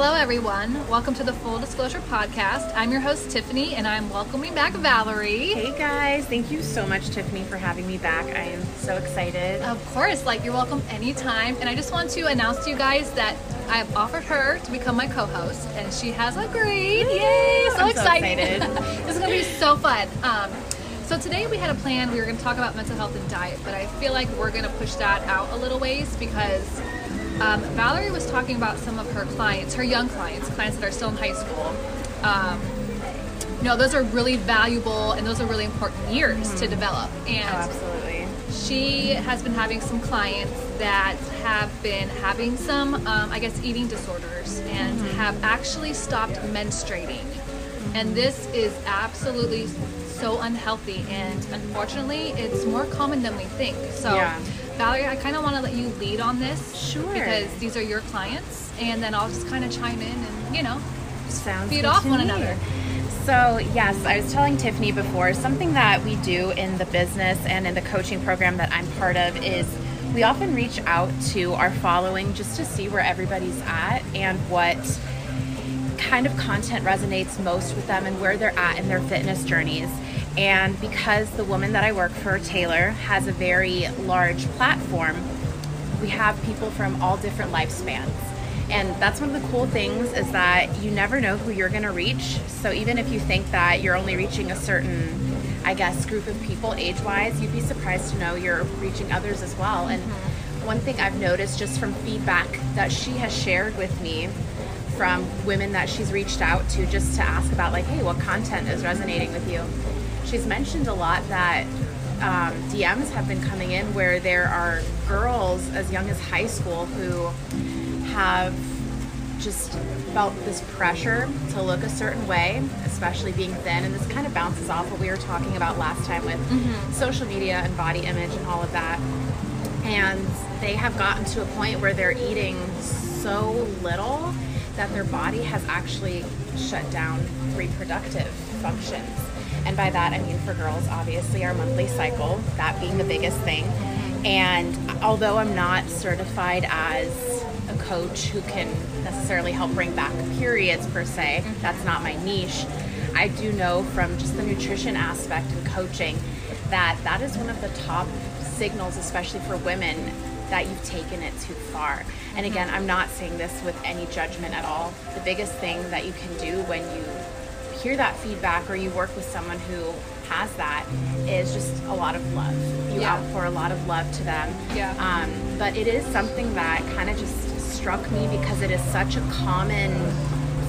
Hello, everyone. Welcome to the Full Disclosure Podcast. I'm your host, Tiffany, and I'm welcoming back Valerie. Hey guys, thank you so much, Tiffany, for having me back. I am so excited. Of course, like you're welcome anytime. And I just want to announce to you guys that I've offered her to become my co-host, and she has agreed. Yay! So I'm so excited! excited. this is gonna be so fun. Um, so today we had a plan. We were gonna talk about mental health and diet, but I feel like we're gonna push that out a little ways because um, Valerie was talking about some of her clients, her young clients, clients that are still in high school. Um, you know, those are really valuable and those are really important years to develop. And Oh, absolutely. she has been having some clients that have been having some, um, I guess, eating disorders and have actually stopped menstruating. And this is absolutely so unhealthy, and unfortunately, it's more common than we think. So, Yeah. Valerie, I kind of want to let you lead on this. Sure. Because these are your clients, and then I'll just kind of chime in and, you know, Sounds feed off one me. another. So, yes, I was telling Tiffany before, something that we do in the business and in the coaching program that I'm part of is we often reach out to our following just to see where everybody's at and what kind of content resonates most with them and where they're at in their fitness journeys. And because the woman that I work for, Taylor, has a very large platform, we have people from all different lifespans. And that's one of the cool things is that you never know who you're going to reach. So even if you think that you're only reaching a certain, I guess, group of people age wise, you'd be surprised to know you're reaching others as well. And mm-hmm. one thing I've noticed just from feedback that she has shared with me from women that she's reached out to just to ask about, like, hey, what content is resonating with you? She's mentioned a lot that um, DMs have been coming in where there are girls as young as high school who have just felt this pressure to look a certain way, especially being thin. And this kind of bounces off what we were talking about last time with social media and body image and all of that. And they have gotten to a point where they're eating so little that their body has actually shut down reproductive functions. And by that, I mean for girls, obviously, our monthly cycle, that being the biggest thing. And although I'm not certified as a coach who can necessarily help bring back periods per se, mm-hmm. that's not my niche. I do know from just the nutrition aspect and coaching that that is one of the top signals, especially for women, that you've taken it too far. And mm-hmm. again, I'm not saying this with any judgment at all. The biggest thing that you can do when you hear that feedback or you work with someone who has that is just a lot of love. You Yeah. outpour a lot of love to them. Yeah. Um, but it is something that kind of just struck me because it is such a common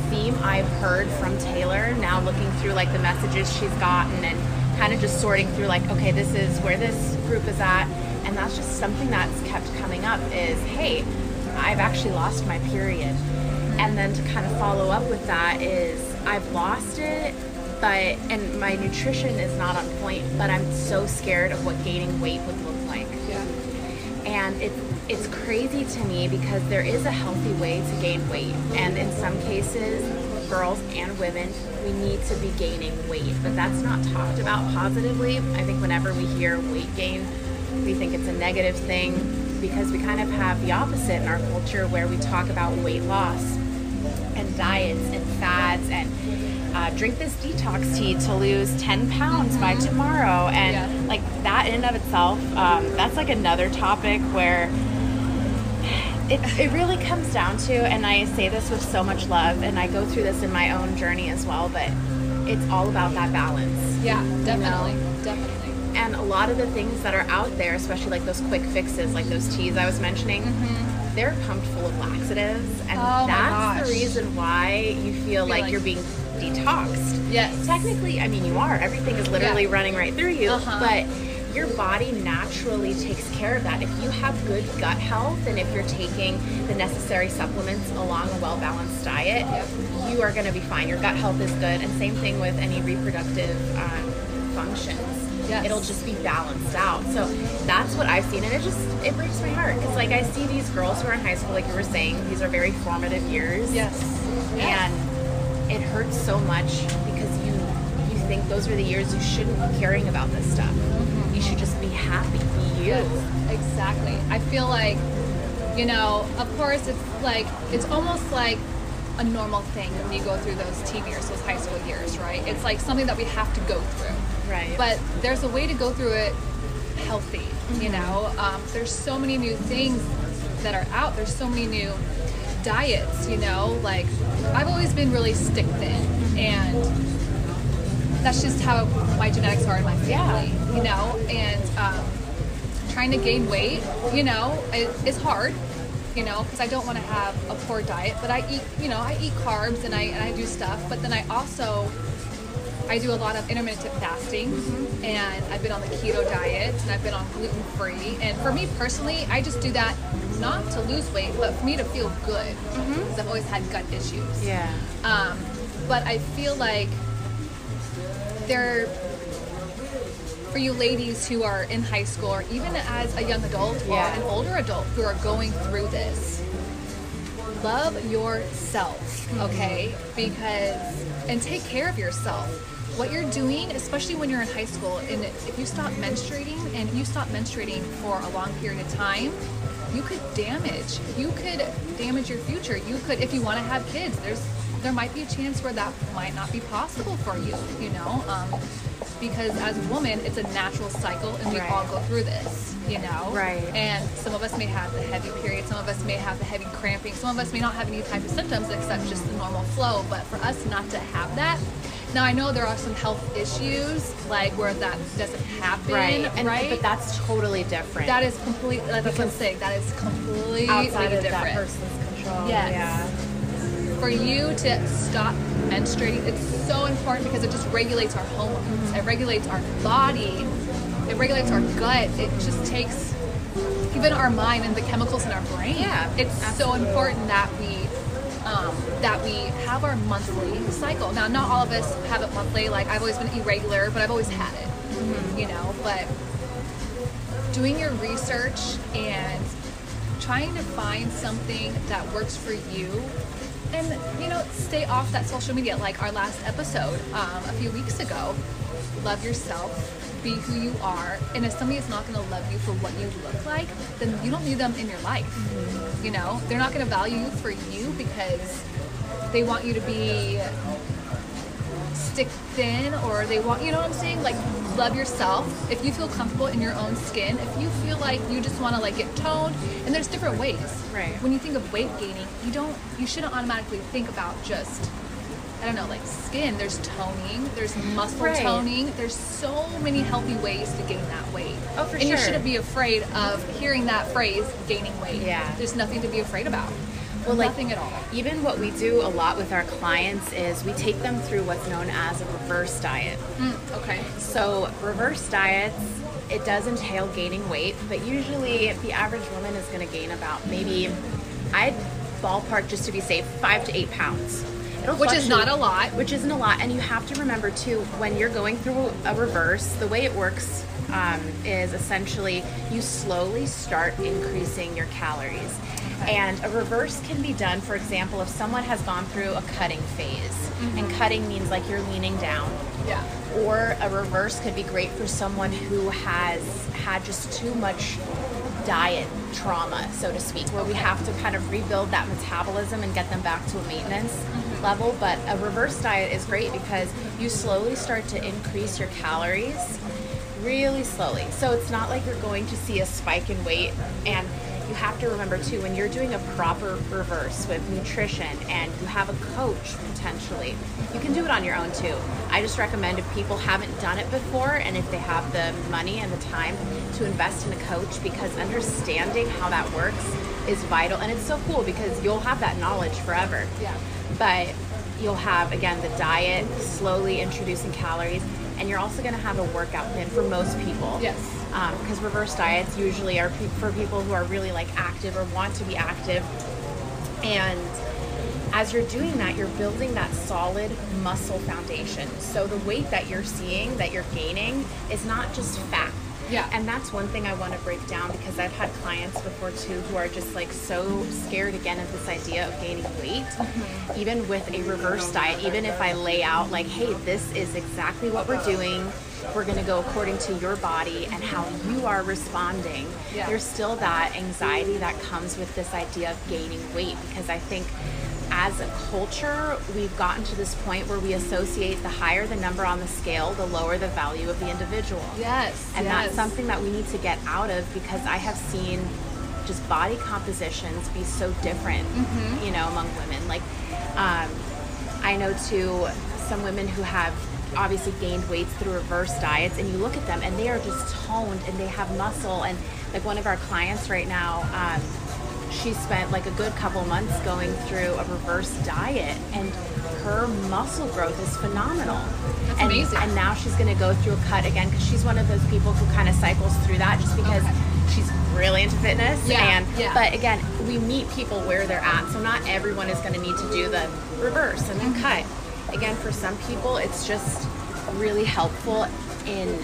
theme I've heard from Taylor now looking through like the messages she's gotten and kind of just sorting through like okay this is where this group is at and that's just something that's kept coming up is hey I've actually lost my period and then to kind of follow up with that is I've lost it but and my nutrition is not on point but I'm so scared of what gaining weight would look like. Yeah. and it's it's crazy to me because there is a healthy way to gain weight. And in some cases girls and women we need to be gaining weight but that's not talked about positively. I think whenever we hear weight gain we think it's a negative thing because we kind of have the opposite in our culture where we talk about weight loss and diets and fads and uh, drink this detox tea to lose 10 pounds by tomorrow and Yeah. like that in and of itself um, that's like another topic where it, it really comes down to and i say this with so much love and i go through this in my own journey as well but it's all about that balance Yeah, definitely. Definitely. and a lot of the things that are out there especially like those quick fixes like those teas i was mentioning they're pumped full of laxatives and. Oh that's the reason why you feel like, like- you're being detoxed Yes. technically i mean you are everything is literally Yeah. running right through you Uh-huh. but your body naturally takes care of that if you have good gut health and if you're taking the necessary supplements along a well-balanced diet you are going to be fine your gut health is good and same thing with any reproductive um, functions Yes. it'll just be balanced out so that's what i've seen and it just it breaks my heart because like i see these girls who are in high school like you were saying these are very formative years Yes. and it hurts so much because you you think those are the years you shouldn't be caring about this stuff. Mm-hmm. You should just be happy, be you. Yes, exactly. I feel like, you know, of course, it's like, it's almost like a normal thing when you go through those teen years, those high school years, right? It's like something that we have to go through. Right. But there's a way to go through it healthy, you know? Um, there's so many new things that are out, there's so many new diets, you know? Like, I've always been really stick thin, and that's just how my genetics are in my family, you know? And um, trying to gain weight, you know, it, it's hard, you know, because I don't want to have a poor diet, but I eat, you know, I eat carbs and I, and I do stuff, but then I also, I do a lot of intermittent fasting mm-hmm. and I've been on the keto diet and I've been on gluten free. And for me personally, I just do that not to lose weight, but for me to feel good mm-hmm. because I've always had gut issues. Yeah. Um, but I feel like there, for you ladies who are in high school or even as a young adult or Yeah. an older adult who are going through this, love yourself, mm-hmm. okay? Because, and take care of yourself. What you're doing, especially when you're in high school, and if you stop menstruating and you stop menstruating for a long period of time, you could damage. You could damage your future. You could, if you want to have kids, there's there might be a chance where that might not be possible for you. You know, um, because as a woman, it's a natural cycle, and we Right. all go through this. You know, Right. And some of us may have the heavy period. Some of us may have the heavy cramping. Some of us may not have any type of symptoms except just the normal flow. But for us not to have that. Now I know there are some health issues like where that doesn't happen, Right. And right? but that's totally different. That is completely. That's what I'm saying. That is completely outside of different. that person's control. Yes. Yeah. For you to stop menstruating, it's so important because it just regulates our hormones. It regulates our body. It regulates our gut. It just takes even our mind and the chemicals in our brain. Yeah, It's so important that we um, that we have our monthly cycle. Now, not all of us have it monthly. Like I've always been irregular, but I've always had it. You know, but doing your research and trying to find something that works for you and you know stay off that social media like our last episode um, a few weeks ago love yourself be who you are and if somebody is not going to love you for what you look like then you don't need them in your life. Mm-hmm. You know? They're not going to value you for you because they want you to be stick thin or they want you know what I'm saying? Like love yourself. If you feel comfortable in your own skin if you feel like you just want to like get toned and there's different ways. Right. when you think of weight gaining you don't you shouldn't automatically think about just I don't know like skin there's toning there's muscle Right. toning there's so many healthy ways to gain that weight Oh, for sure. and you shouldn't be afraid of hearing that phrase gaining weight Yeah. there's nothing to be afraid about Well, like, nothing at all Even what we do a lot with our clients is we take them through what's known as a reverse diet. Mm, okay So, reverse diets, it does entail gaining weight, but usually the average woman is going to gain about maybe, I'd ballpark just to be safe, five to eight pounds. Which is not a lot Which isn't a lot. And you have to remember too, when you're going through a reverse, the way it works um, is essentially you slowly start increasing your calories. And a reverse can be done, for example, if someone has gone through a cutting phase. And cutting means like you're leaning down yeah or a reverse could be great for someone who has had just too much diet trauma, so to speak, where we have to kind of rebuild that metabolism and get them back to a maintenance mm-hmm. level. But a reverse diet is great because you slowly start to increase your calories really slowly. So it's not like you're going to see a spike in weight and you have to remember too when you're doing a proper reverse with nutrition and you have a coach potentially you can do it on your own too i just recommend if people haven't done it before and if they have the money and the time to invest in a coach because understanding how that works is vital and it's so cool because you'll have that knowledge forever Yeah. but you'll have again the diet slowly introducing calories and you're also going to have a workout plan for most people Yes. Um, because reverse diets usually are pe- for people who are really like active or want to be active. And as you're doing that you're building that solid muscle foundation. So the weight that you're seeing that you're gaining is not just fat. Yeah. and that's one thing i want to break down because i've had clients before too who are just like so scared again of this idea of gaining weight. Mm-hmm. Even with a reverse diet even if i lay out like hey this is exactly what we're doing we're going to go according to your body and how you are responding Yeah. there's still that anxiety that comes with this idea of gaining weight because i think as a culture, we've gotten to this point where we associate the higher the number on the scale, the lower the value of the individual. Yes. And yes. that's something that we need to get out of because I have seen just body compositions be so different, Mm-hmm. you know, among women. Like, um, I know too some women who have obviously gained weights through reverse diets, and you look at them and they are just toned and they have muscle. And like one of our clients right now, um, she spent like a good couple months going through a reverse diet, and her muscle growth is phenomenal. That's and, amazing. And now she's going to go through a cut again because she's one of those people who kind of cycles through that just because Okay. she's really into fitness. Yeah, And yeah. but again, we meet people where they're at, so not everyone is going to need to do the reverse and then Mm-hmm. cut. Again, for some people, it's just really helpful in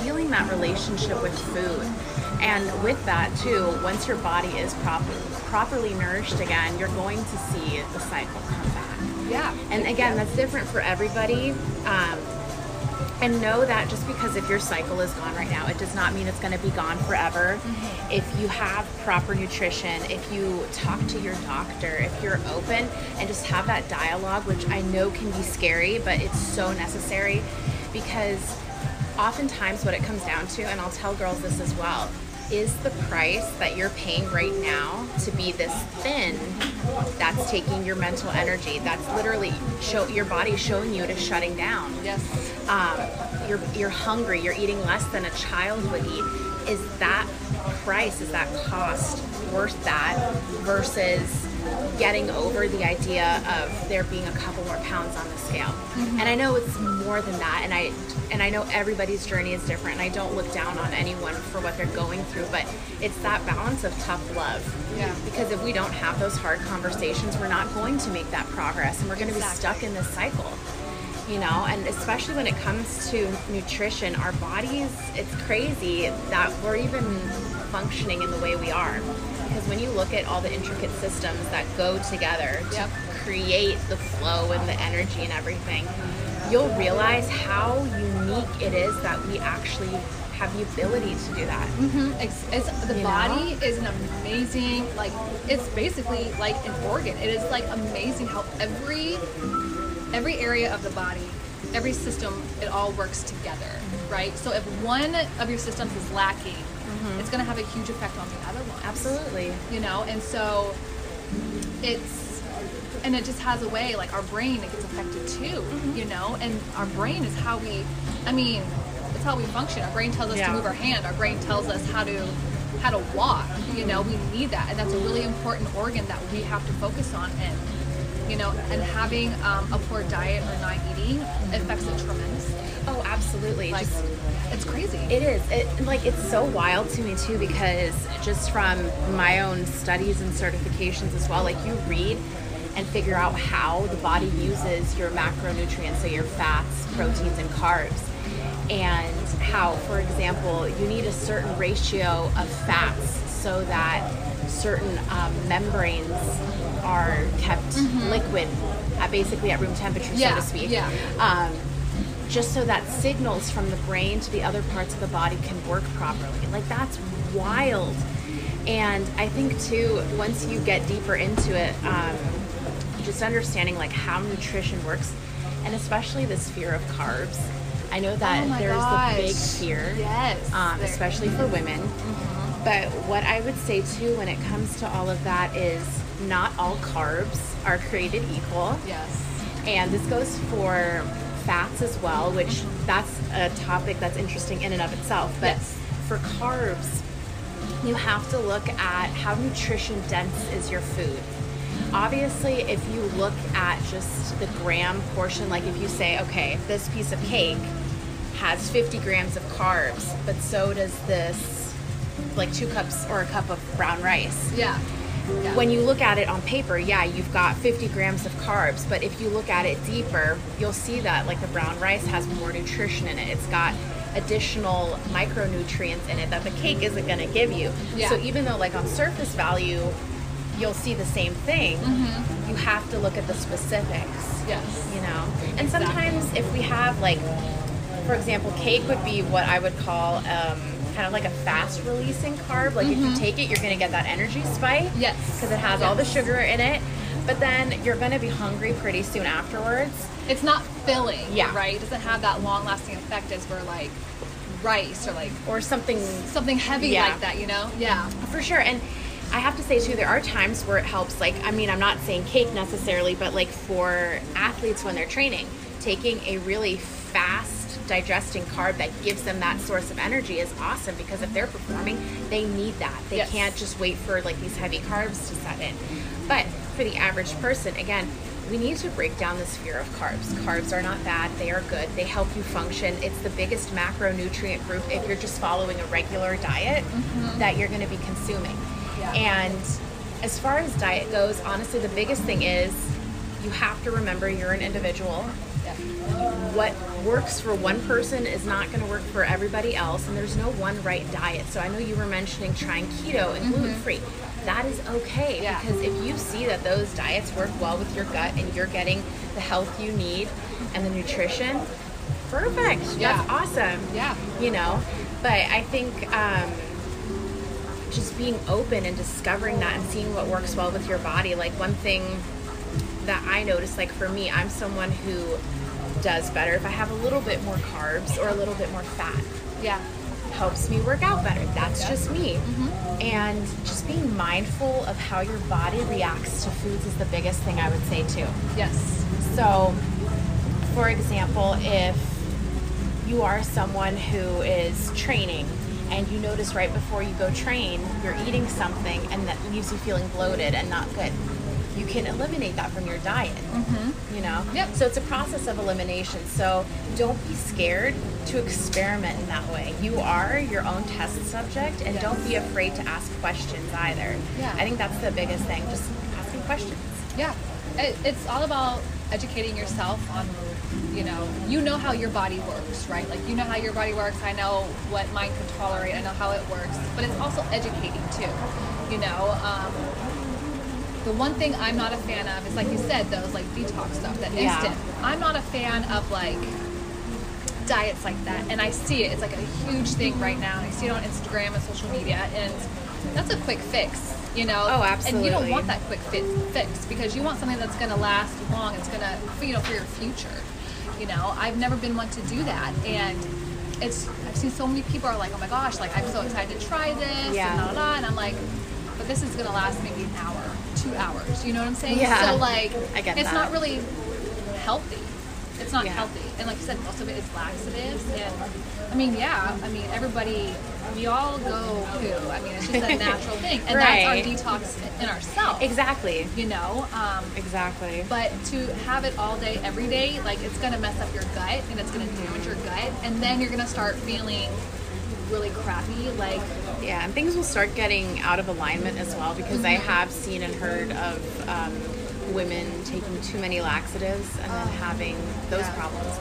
healing that relationship with food. And with that too, once your body is proper, properly nourished again, you're going to see the cycle come back. Yeah. And again, that's different for everybody. Um, and know that just because if your cycle is gone right now, it does not mean it's going to be gone forever. Mm-hmm. If you have proper nutrition, if you talk to your doctor, if you're open and just have that dialogue, which I know can be scary, but it's so necessary because oftentimes what it comes down to, and I'll tell girls this as well, is the price that you're paying right now to be this thin that's taking your mental energy. That's literally show your body showing you it is shutting down. Yes. um, you're you're hungry. You're eating less than a child would eat. Is that price is that cost worth that versus getting over the idea of there being a couple more pounds on the scale. Mm-hmm. And i know it's more than that and i and i know everybody's journey is different and i don't look down on anyone for what they're going through but it's that balance of tough love. Yeah. because if we don't have those hard conversations we're not going to make that progress and we're going to be stuck in this cycle you know? And especially when it comes to nutrition our bodies it's crazy that we're even functioning in the way we are when you look at all the intricate systems that go together to Yep. create the flow and the energy and everything you'll realize how unique it is that we actually have the ability to do that mm-hmm. It's, it's the You know? body is an amazing like it's basically like an organ. It is like amazing how every every area of the body, every system, it all works together, mm-hmm. right? So if one of your systems is lacking, it's going to have a huge effect on the other one. absolutely. You know, and so it's and it just has a way like our brain it gets affected too Mm-hmm. you know and our brain is how we i mean it's how we function. Our brain tells us Yeah. to move our hand. Our brain tells us how to how to walk you know we need that. And that's a really important organ that we have to focus on. And you know and having um, a poor diet or not eating affects it tremendously oh absolutely like Just- it's crazy It is. It like it's so wild to me too because just from my own studies and certifications as well, like you read and figure out how the body uses your macronutrients, so your fats, proteins, and carbs. And how, for example, you need a certain ratio of fats so that certain um, membranes are kept liquid, at basically at room temperature, so to speak. yeah. Um, just so that signals from the brain to the other parts of the body can work properly. Like that's wild. And I think too, once you get deeper into it, um, just understanding like how nutrition works, and especially this fear of carbs. I know that Oh there's the big gosh. fear, Yes, um, especially for women. But what I would say too, when it comes to all of that, is not all carbs are created equal yes and this goes for fats as well which that's a topic that's interesting in and of itself. But Yes. for carbs you have to look at how nutrition dense is your food. Obviously if you look at just the gram portion like if you say okay this piece of cake has 50 grams of carbs but so does this like two cups or a cup of brown rice. Yeah, yeah. when you look at it on paper, yeah, you've got 50 grams of carbs, but if you look at it deeper, you'll see that like the brown rice has more nutrition in it. It's got additional micronutrients in it that the cake isn't going to give you. Yeah. So even though like on surface value, you'll see the same thing, you have to look at the specifics yes you know and Exactly. sometimes if we have like for example cake would be what i would call um, kind of like a fast releasing carb. Like if you take it, you're going to get that energy spike. Mm-hmm. Yes. Because it has all the sugar in it. But then you're going to be hungry pretty soon afterwards. It's not filling, Yeah. right? It doesn't have that long lasting effect as we're like rice or like Or something something heavy Yeah. like that, you know? Yeah. For sure. And I have to say too, there are times where it helps. Like, I mean, I'm not saying cake necessarily, but like for athletes when they're training, taking a really fast digesting carb that gives them that source of energy is awesome because if they're performing, they need that. They Yes. can't just wait for like these heavy carbs to set in. But for the average person, again, we need to break down this fear of carbs. Carbs are not bad, they are good. They help you function. It's the biggest macronutrient group if you're just following a regular diet mm-hmm. that you're going to be consuming. Yeah. And as far as diet goes, honestly, the biggest thing is you have to remember you're an individual. What works for one person is not going to work for everybody else, and there's no one right diet. So I know you were mentioning trying keto and gluten free. That is okay Mm-hmm. Yeah. because if you see that those diets work well with your gut and you're getting the health you need and the nutrition, perfect. Yeah. That's awesome Yeah. you know but i think um, just being open and discovering that and seeing what works well with your body like one thing that i noticed, like for me i'm someone who does better if i have a little bit more carbs or a little bit more fat Yeah. helps me work out better that's Yeah. just me mm-hmm. and just being mindful of how your body reacts to foods is the biggest thing i would say too Yes. so, for example, if you are someone who is training and you notice right before you go train, you're eating something and that leaves you feeling bloated and not good, you can eliminate that from your diet. You know? Yep. So, it's a process of elimination. So, don't be scared to experiment in that way. You are your own test subject and Yes. don't be afraid to ask questions either. Yeah. I think that's the biggest thing, just asking questions. Yeah. It, it's all about educating yourself on, you know, you know how your body works, right? Like, you know how your body works. I know what mine can tolerate. I know how it works. But it's also educating, too. You know, um, the one thing I'm not a fan of is, like you said, those, like, detox stuff, that Yeah. instant. I'm not a fan of, like, diets like that and i see it it's like a huge thing right now i see it on instagram and social media and that's a quick fix you know Oh, absolutely. and you don't want that quick fi- fix because you want something that's going to last long it's going to you know for your future you know i've never been one to do that and it's i've seen so many people are like oh my gosh like i'm so excited to try this Yeah. and, blah, blah, blah, and i'm like but this is going to last maybe an hour two hours you know what i'm saying Yeah. so like I get it's that. not really healthy it's not Yeah. healthy and like you said most of it is laxatives and i mean yeah i mean everybody we all go poo i mean it's just a natural thing and Right. that's our detox in ourselves Exactly. you know um, Exactly. but to have it all day every day like it's to mess up your gut and it's to damage your gut and then you're to start feeling really crappy like Yeah, and things will start getting out of alignment as well because I Mm-hmm. have seen and heard of um, women taking too many laxatives and then having those Oh. Yeah. problems.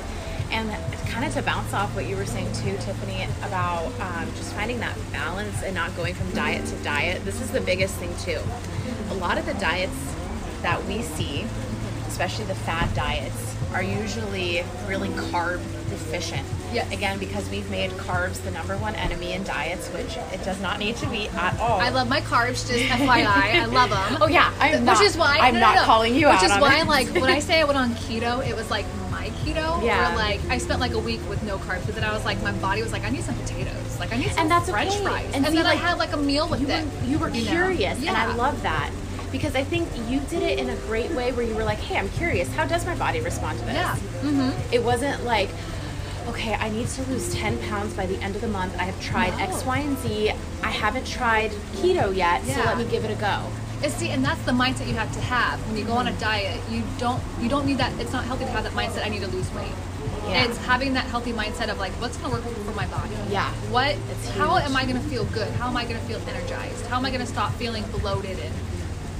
And kind of to bounce off what you were saying too, Tiffany, about um, just finding that balance and not going from diet to diet. This is the biggest thing too. A lot of the diets that we see, especially the fad diets, are usually really carb deficient. Yes. Again, because we've made carbs the number one enemy in diets, which it does not need to be at all. I love my carbs, just FYI. I love them. Oh yeah, I'm Which not, is why I'm no, not no, calling you Which out. Which is why, it. like, when I say I went on keto, it was like my keto. Yeah. Or like I spent like a week with no carbs, but then I was like, my body was like, I need some potatoes. Like I need some And that's French okay. fries. And And, see, then like, I had like a meal with you it. were, you were you curious, and I love that because I think you did it in a great way where you were like, "Hey, I'm curious. How does my body respond to this?" Yeah. Mm-hmm. It wasn't like, "Okay, I need to lose 10 pounds by the end of the month. I have tried No. X, Y, and Z. I haven't tried keto yet, so let me give it a go." And see, and that's the mindset you have to have when you go on a diet. You don't you don't need that. It's not healthy to have that mindset. I need to lose weight. Yeah. It's having that healthy mindset of like, what's going to work for my body? Yeah. What? How am I going to feel good? How am I going to feel energized? How am I going to stop feeling bloated and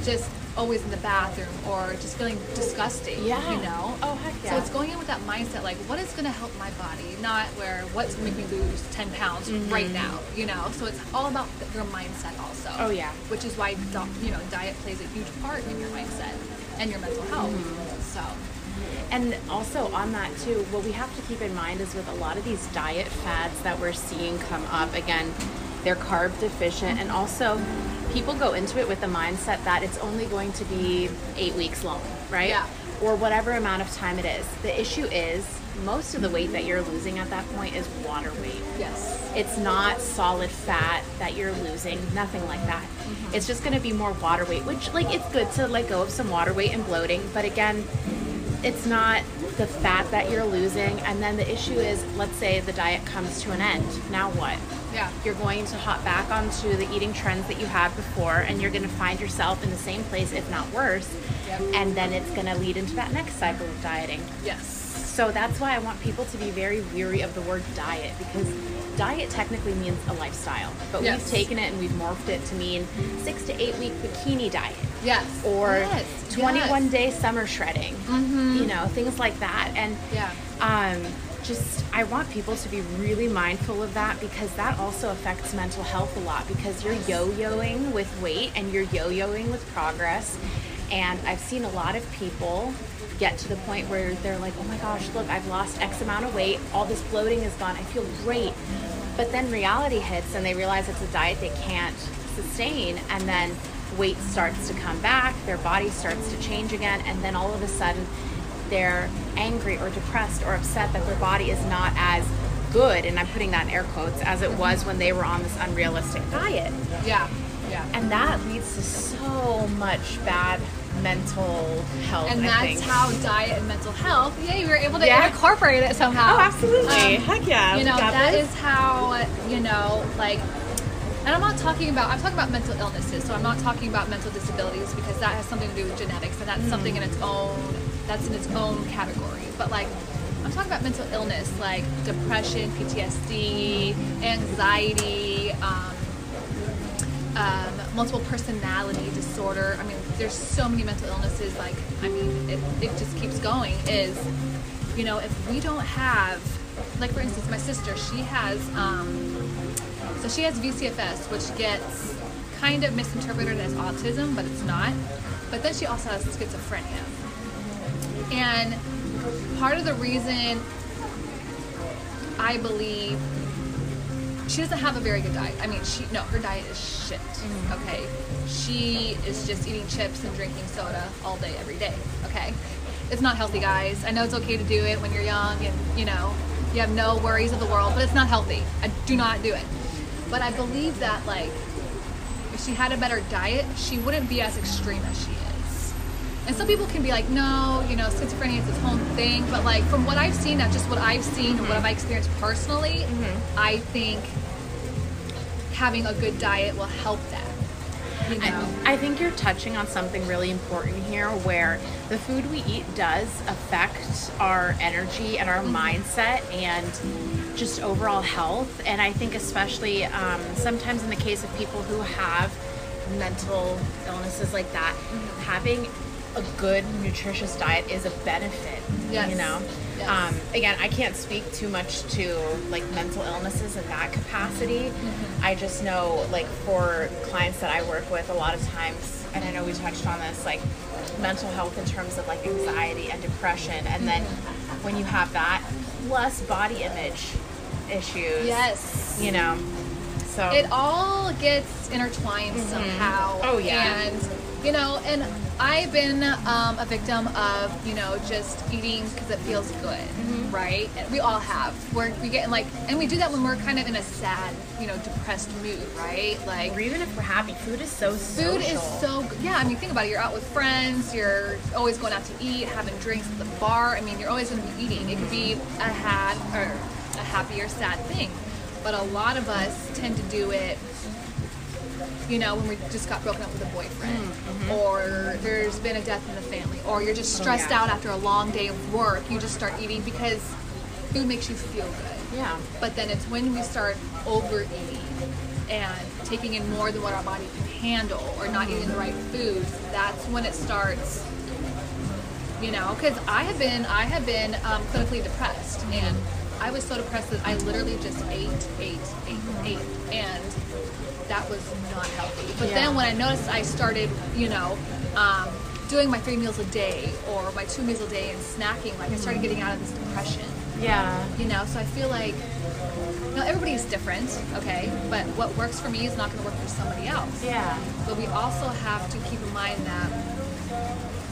just always in the bathroom or just feeling disgusting? Yeah. You know. Oh, heck yeah. So it's going in with that mindset, like, what is going to help my body, not where what's going to make me lose ten pounds right now. You know. So it's all about your mindset also. Mm-hmm. Oh, yeah. Which is why you know diet plays a huge part in your mindset and your mental health. Mm-hmm. So And also on that too, what we have to keep in mind is with a lot of these diet fads that we're seeing come up, again, they're carb deficient and also people go into it with the mindset that it's only going to be eight weeks long, right? Yeah. Or whatever amount of time it is. The issue is most of the weight that you're losing at that point is water weight. Yes. It's not solid fat that you're losing, nothing like that. Mm-hmm. It's just going to be more water weight, which like it's good to let go of some water weight and bloating, but again, it's not the fat that you're losing. And then the issue is, let's say the diet comes to an end. Now what? Yeah. You're going to hop back onto the eating trends that you had before, and you're going to find yourself in the same place, if not worse. Yep. And then it's going to lead into that next cycle of dieting. Yes. So that's why I want people to be very weary of the word diet because diet technically means a lifestyle, but Yes. we've taken it and we've morphed it to mean six to eight week bikini diet Yes. or Yes. 21 Yes. day summer shredding, Mm-hmm. you know, things like that. And Yeah. um, just I want people to be really mindful of that because that also affects mental health a lot because you're yo-yoing with weight and you're yo-yoing with progress. And I've seen a lot of people get to the point where they're like, "Oh my gosh, look, I've lost X amount of weight. All this bloating is gone. I feel great." But then reality hits and they realize it's a diet they can't sustain and then weight starts to come back, their body starts to change again, and then all of a sudden they're angry or depressed or upset that their body is not as good, and I'm putting that in air quotes, as it was when they were on this unrealistic diet. Yeah. Yeah. And that leads to so much bad mental health. And that's how diet and mental health. Yeah, you were able to Yeah. incorporate it somehow. Oh, absolutely. Um, Heck yeah. You know, that this. how you know, like. And I'm not talking about. I'm talking about mental illnesses. So I'm not talking about mental disabilities because that has something to do with genetics, and that's Mm-hmm. something in its own. That's in its own category. But like, I'm talking about mental illness, like depression, PTSD, anxiety. Um, um, multiple personality disorder. I mean, there's so many mental illnesses. Like, I mean, it, it just keeps going. Is you know, if we don't have, like for instance, my sister, she has, um, so she has VCFS, which gets kind of misinterpreted as autism, but it's not. But then she also has schizophrenia. And part of the reason I believe she doesn't have a very good diet. I mean, she no, her diet is shit. Mm-hmm. Okay, she is just eating chips and drinking soda all day, every day. Okay, it's not healthy, guys. I know it's okay to do it when you're young and you know you have no worries of the world, but it's not healthy. I do not do it. But I believe that like if she had a better diet, she wouldn't be as extreme as she is. And some people can be like, no, you know, schizophrenia is its own thing. But like from what I've seen, not just what I've seen and what mm-hmm. I've experienced personally, mm-hmm. I think having a good diet will help that. You know? I, I think you're touching on something really important here where the food we eat does affect our energy and our mm-hmm. mindset and just overall health. And I think, especially um, sometimes in the case of people who have mental illnesses like that, having a good nutritious diet is a benefit. Yes. You know? Yes. Um, again, I can't speak too much to like mental illnesses in that capacity. Mm-hmm. I just know, like, for clients that I work with, a lot of times, and I know we touched on this, like, mental health in terms of like anxiety and depression, and then mm-hmm. when you have that plus body image issues, yes. you know, so it all gets intertwined mm-hmm. somehow. Oh, yeah. And you know, and I've been um, a victim of you know just eating because it feels good, Mm-hmm. right? And we all have. We're we get in like, and we do that when we're kind of in a sad, you know, depressed mood, right? Like or even if we're happy, food is so Food is so good. Yeah, I mean, think about it. You're out with friends. You're always going out to eat, having drinks at the bar. I mean, you're always going to be eating. It could be a had or a happy or sad thing, but a lot of us tend to do it. You know, when we just got broken up with a boyfriend, mm, mm-hmm. or there's been a death in the family, or you're just oh, stressed yeah. out after a long day of work. You just start eating because food makes you feel good. yeah. But then it's when we start overeating and taking in more than what our body can handle or not eating the right foods, that's when it starts. You know, because I have been I have been um, clinically depressed, and mm. I was so depressed that I literally just ate, ate, ate, ate, and that was not healthy. But Yeah. then when I noticed I started, you know, um, doing my three meals a day or my two meals a day and snacking, like I started getting out of this depression. Yeah. You know, so I feel like now everybody is different, okay, but what works for me is not going to work for somebody else. Yeah. But we also have to keep in mind that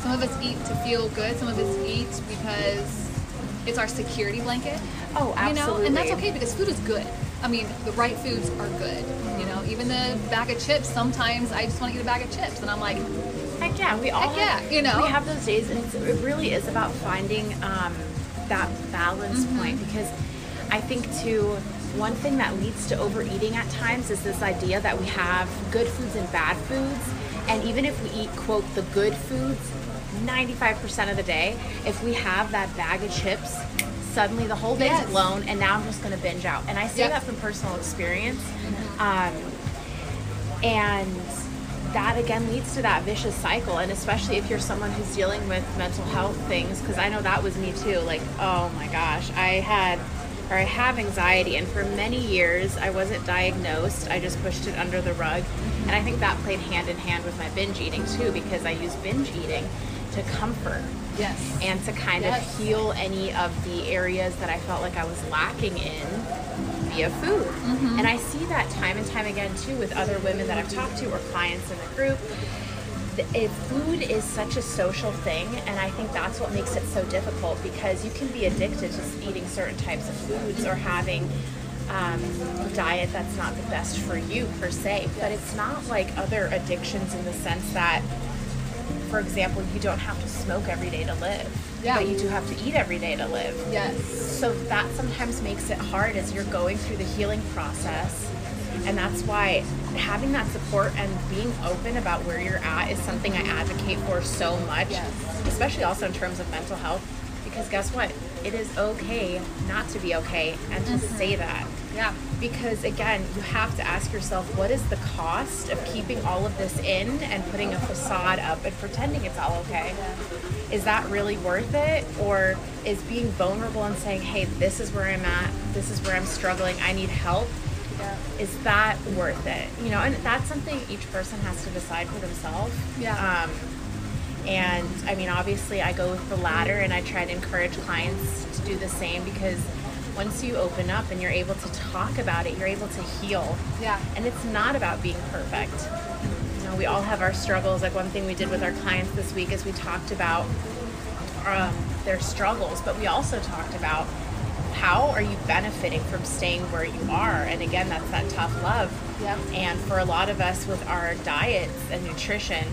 some of us eat to feel good, some of us eat because it's our security blanket. Oh, absolutely. You know, and that's okay because food is good. I mean, the right foods are good. You know, even the bag of chips. Sometimes I just want to eat a bag of chips, and I'm like, Heck yeah, we all Heck yeah, have, you know. we have those days, and it's, it really is about finding um, that balance Mm-hmm. point because I think too. One thing that leads to overeating at times is this idea that we have good foods and bad foods, and even if we eat quote the good foods, 95% of the day, if we have that bag of chips, suddenly the whole day's Yes. blown, and now I'm just going to binge out. And I say Yep. that from personal experience. Um, and that again leads to that vicious cycle and especially if you're someone who's dealing with mental health things because i know that was me too like oh my gosh i had or i have anxiety and for many years i wasn't diagnosed i just pushed it under the rug and i think that played hand in hand with my binge eating too because i used binge eating to comfort yes, and to kind Yes. of heal any of the areas that I felt like I was lacking in via food. And I see that time and time again too with other women that I've talked to or clients in the group. If food is such a social thing, and I think that's what makes it so difficult because you can be addicted to eating certain types of foods or having um, a diet that's not the best for you per se. But it's not like other addictions in the sense that for example, you don't have to smoke every day to live, Yeah. but you do have to eat every day to live. yes, So that sometimes makes it hard as you're going through the healing process. And that's why having that support and being open about where you're at is something I advocate for so much, Yes. especially also in terms of mental health. Because guess what? It is okay not to be okay and to say that. yeah, Because again, you have to ask yourself what is the cost of keeping all of this in and putting a facade up and pretending it's all okay? Is that really worth it? Or is being vulnerable and saying, hey, this is where I'm at, this is where I'm struggling, I need help, yeah, is that worth it? You know, and that's something each person has to decide for themselves. Yeah. Um, and I mean, obviously, I go with the latter, and I try to encourage clients to do the same because once you open up and you're able to talk about it, you're able to heal. yeah, And it's not about being perfect. You know, we all have our struggles. Like one thing we did with our clients this week is we talked about um, their struggles, but we also talked about how are you benefiting from staying where you are. And again, that's that tough love. Yep. And for a lot of us with our diets and nutrition,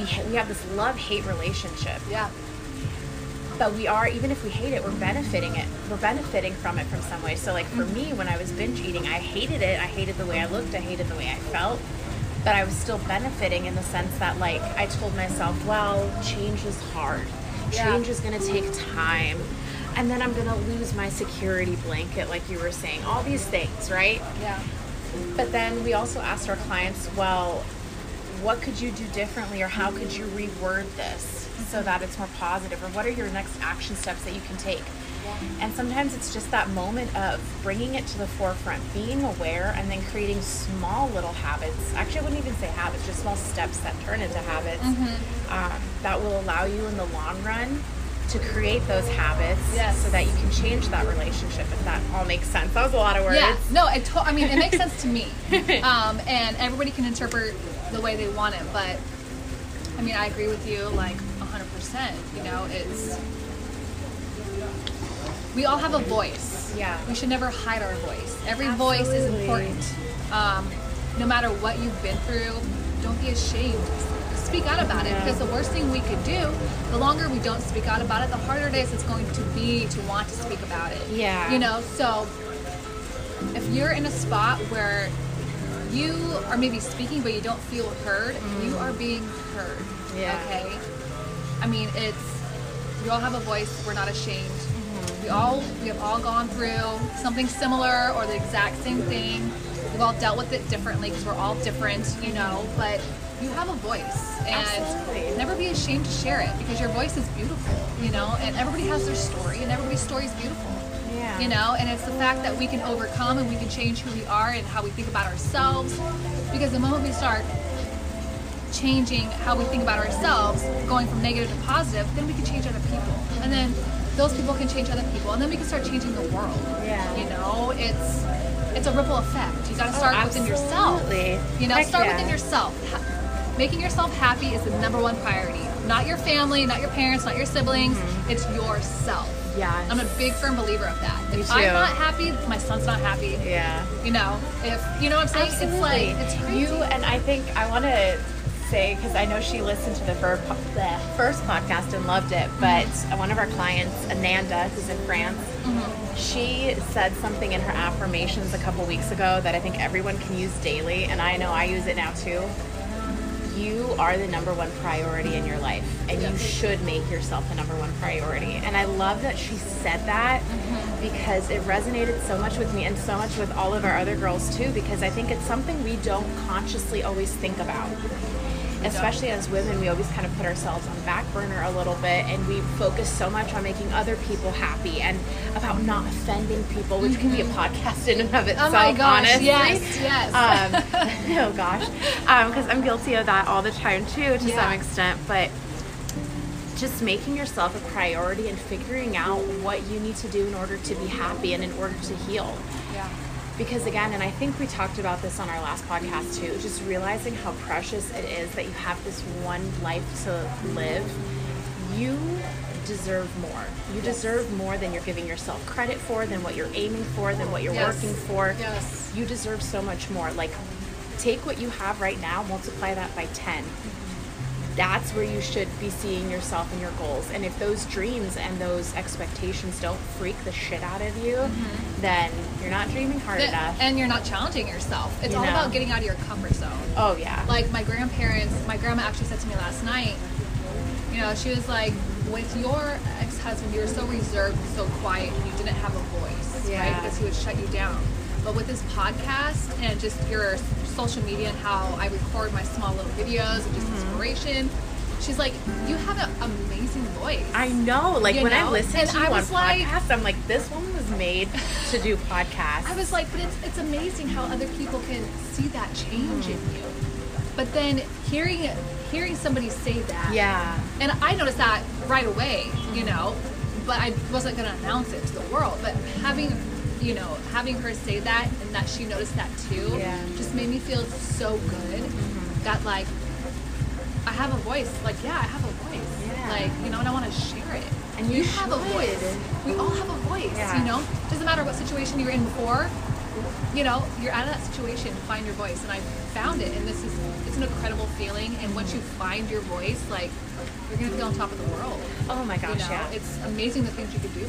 we we have this love hate relationship. Yeah, but we are even if we hate it we're benefiting it we're benefiting from it from some way. So like for me when i was binge eating i hated it. I hated the way i looked. I hated the way i felt. But i was still benefiting in the sense that like i told myself well change is hard. Yeah. change is going to take time. And then i'm going to lose my security blanket like you were saying all these things right? Yeah, but then we also asked our clients, well, what could you do differently or how could you reword this so that it's more positive or what are your next action steps that you can take? And sometimes it's just that moment of bringing it to the forefront, being aware, and then creating small little habits. Actually, I wouldn't even say habits, just small steps that turn into habits um, that will allow you in the long run to create those habits Yes. so that you can change that relationship, if that all makes sense. That was a lot of words. Yeah, no, it to- I mean, it makes sense to me. Um, and everybody can interpret the way they want it, but I mean, I agree with you like 100%. You know, it's. We all have a voice. Yeah. We should never hide our voice. Every voice is important. Um, no matter what you've been through, don't be ashamed. Speak out about it because the worst thing we could do, the longer we don't speak out about it, the harder it is it's going to be to want to speak about it. Yeah. You know, so if you're in a spot where you are maybe speaking but you don't feel heard, you mm. are being heard. Yeah. Okay. I mean, it's we all have a voice. We're not ashamed. Mm-hmm. We all we have all gone through something similar or the exact same thing. We've all dealt with it differently because we're all different, you know. But you have a voice, and Absolutely. never be ashamed to share it because your voice is beautiful, you know. And everybody has their story, and everybody's story is beautiful. You know and it's the fact that we can overcome and we can change who we are and how we think about ourselves because the moment we start changing how we think about ourselves, going from negative to positive, then we can change other people. And then those people can change other people. And then we can start changing the world. Yeah. You know, it's it's a ripple effect. You gotta oh, start within yourself. absolutely. You know, Heck start yeah. within yourself. Making yourself happy is the number one priority. Not your family, not your parents, not your siblings. Mm-hmm. It's yourself. Yes. I'm a big firm believer of that. Me If too. I'm not happy, my son's not happy. Yeah. You know, if you know what I'm saying, it's like it's crazy. you and I think I want to say because I know she listened to the first, the first podcast and loved it, but Mm-hmm. one of our clients, Ananda, who's in France, Mm-hmm. she said something in her affirmations a couple weeks ago that I think everyone can use daily, and I know I use it now too. You are the number one priority in your life, and you should make yourself the number one priority. And I love that she said that Mm-hmm. because it resonated so much with me and so much with all of our other girls too, because I think it's something we don't consciously always think about. Especially as women, we always kind of put ourselves on the back burner a little bit and we focus so much on making other people happy and about not offending people, which can be a podcast in and of itself, Mm-hmm. Oh my gosh, honestly. yes, yes. Um, oh gosh, because I'm guilty of that all the time too, to Yeah. some extent. But just making yourself a priority and figuring out what you need to do in order to be happy and in order to heal. Because again, and I think we talked about this on our last podcast too, just realizing how precious it is that you have this one life to live. You deserve more. You deserve more than you're giving yourself credit for, than what you're aiming for, than what you're Yes. working for. Yes. You deserve so much more. Like, take what you have right now, multiply that by 10 that's where you should be seeing yourself and your goals. And if those dreams and those expectations don't freak the shit out of you, mm-hmm. then you're not dreaming hard enough. And you're not challenging yourself. It's You all know. about getting out of your comfort zone. oh yeah. Like my grandparents, my grandma actually said to me last night, you know, she was like, with your ex husband, you were so reserved and so quiet and you didn't have a voice, right? Because he would shut you down. But with this podcast and just your social media and how I record my small little videos and just Mm-hmm. inspiration, she's like, you have an amazing voice. I know. Like You when I know? listen And to I you on was like- podcasts, I'm like, this woman was made to do podcasts. I was like, but it's, it's amazing how other people can see that change in you. But then hearing hearing somebody say that, yeah. and I noticed that right away, you know, but I wasn't going to announce it to the world. But having, you know, having her say that and that she noticed that too, Yeah. Mm-hmm. just made me feel so good that like I have a voice. Like, yeah, I have a voice. Yeah. Like, you know, and I want to share it. And you have a voice. We all have a voice. Yeah. You know, doesn't matter what situation you're in before. You know, you're out of that situation. Find your voice, and I found it. And this is it's an incredible feeling. And once you find your voice, like you're gonna feel on top of the world. Oh my You gosh, know, yeah. it's amazing the things you could do.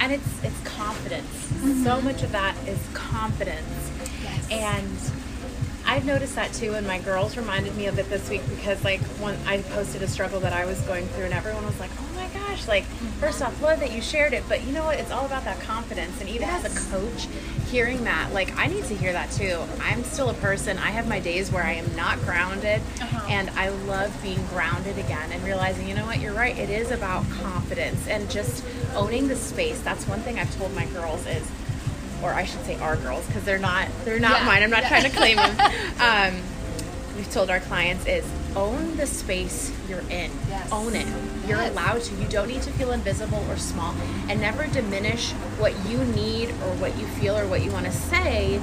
and it's it's confidence. Mm-hmm. So much of that is confidence. Yes. And I've noticed that too, and my girls reminded me of it this week because, like, when I posted a struggle that I was going through, and everyone was like, "Oh my gosh!" Like, first off, love that you shared it, but you know what? It's all about that confidence. And even as a coach, hearing that, like, I need to hear that too. I'm still a person. I have my days where I am not grounded, Uh-huh. and I love being grounded again and realizing, you know what? You're right. It is about confidence and just owning the space. That's one thing I've told my girls is or I should say our girls because they're not they're not Yeah, mine. I'm not yeah. trying to claim them. Um, we've told our clients is own the space you're in. Yes. Own it. You're Yes. allowed to. You don't need to feel invisible or small, and never diminish what you need or what you feel or what you want to say